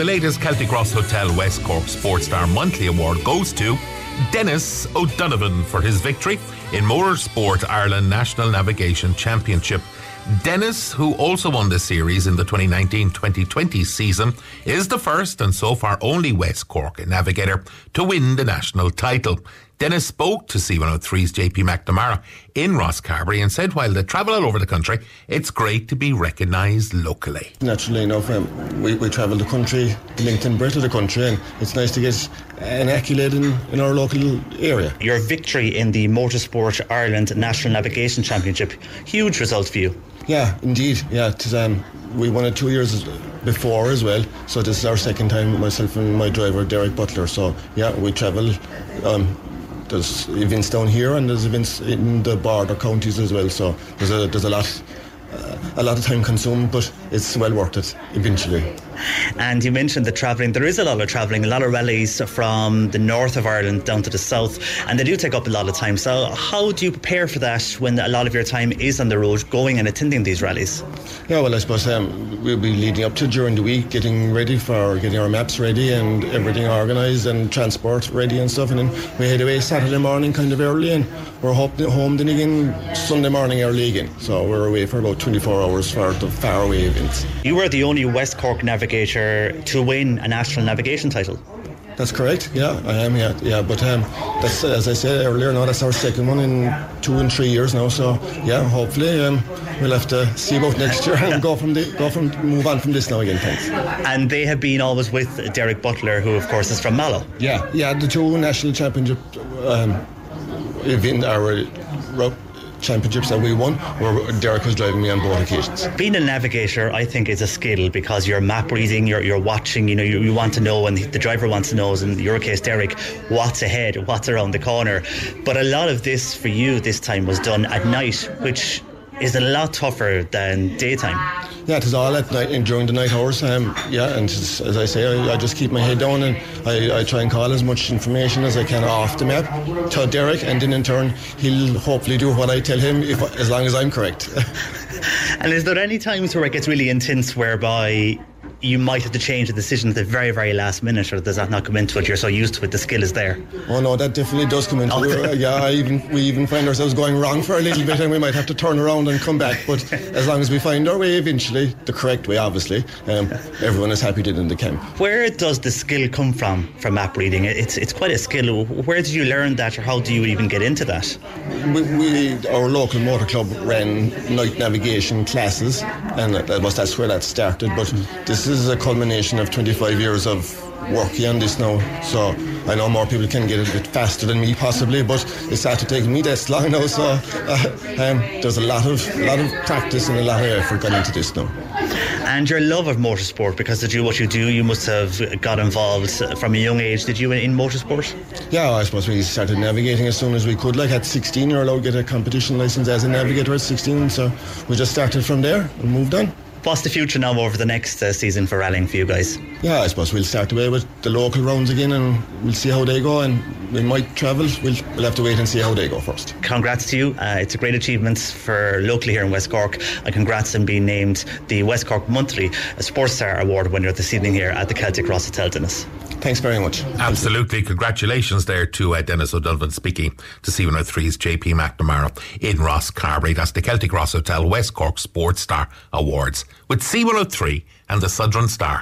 The latest Celtic Ross Hotel West Cork Sports Star Monthly Award goes to Denis O'Donovan for his victory in Motorsport Ireland National Navigation Championship. Denis, who also won the series in the 2019 2020 season, is the first and so far only West Cork navigator to win the national title. Denis spoke to C103's JP McNamara in Rosscarbery and said while they travel all over the country, it's great to be recognised locally. Naturally enough, um, we, we travel the country, the length and breadth of the country, and it's nice to get an accolade in, in our local area. Your victory in the Motorsport Ireland National Navigation Championship, huge result for you. Yeah, indeed. Yeah, um, we won it two years before as well. So this is our second time, myself and my driver Derek Butler. So yeah, we travel. Um, there's events down here and there's events in the border counties as well. So there's a there's a lot uh, a lot of time consumed, but it's well worth it eventually. And you mentioned the travelling. There is a lot of travelling, a lot of rallies from the north of Ireland down to the south, and they do take up a lot of time. So, how do you prepare for that when a lot of your time is on the road going and attending these rallies? Yeah, well, I suppose um, we'll be leading up to during the week, getting ready for getting our maps ready and everything organised and transport ready and stuff. And then we head away Saturday morning kind of early, and we're home then again Sunday morning early again. So, we're away for about 24 hours for the far away events. You were the only West Cork navigator navigator to win a national navigation title. That's correct. Yeah, I am. Yeah, yeah. But um, that's as I said earlier. Now that's our second one in two and three years now. So yeah, hopefully um, we'll have to see about next year and go from the go from move on from this now again. Thanks. And they have been always with Derek Butler, who of course is from Mallow. Yeah, yeah. The two national championship um, event our championships that we won, where Derek was driving me on both occasions. Being a navigator, I think, is a skill because you're map reading, you're, you're watching, you know, you, you want to know, and the driver wants to know, in your case, Derek, what's ahead, what's around the corner. But a lot of this for you this time was done at night, which is a lot tougher than daytime. Yeah, it is all at night and during the night hours. Um, yeah, and as I say, I, I, just keep my head down and I, I, try and call as much information as I can off the map to Derek, and then in turn he'll hopefully do what I tell him if as long as I'm correct. and is there any times where it gets really intense whereby you might have to change the decision at the very, very last minute, or does that not come into it? You're so used to it, the skill is there. Oh no, that definitely does come into it. Yeah, even we even find ourselves going wrong for a little bit, and we might have to turn around and come back. But as long as we find our way eventually, the correct way, obviously, um, everyone is happy to in the camp. Where does the skill come from for map reading? It's it's quite a skill. Where did you learn that, or how do you even get into that? We, we our local motor club ran night navigation classes, and that was that's where that started. But this is a culmination of 25 years of working on this now. So I know more people can get it a bit faster than me possibly, but it's had to take me this long now. So uh, um, there's a lot of a lot of practice and a lot of effort gone into this now. And your love of motorsport, because to do what you do, you must have got involved from a young age. Did you in motorsport? Yeah, I suppose we started navigating as soon as we could. Like at 16, you're allowed to get a competition license as a navigator at 16. So we just started from there and moved on. What's the future now over the next uh, season for rallying for you guys? Yeah, I suppose we'll start away with the local rounds again and we'll see how they go and we might travel. We'll, we'll have to wait and see how they go first. Congrats to you. Uh, it's a great achievement for locally here in West Cork and congrats on being named the West Cork Monthly Sports Star Award winner this evening here at the Celtic Ross Hotel, Denis. Thanks very much. Absolutely. Congratulations there to uh, Denis O'Donovan speaking to C103's JP McNamara in Rosscarbery. That's the Celtic Ross Hotel West Cork Sports Star Awards with C103 and the Southern Star.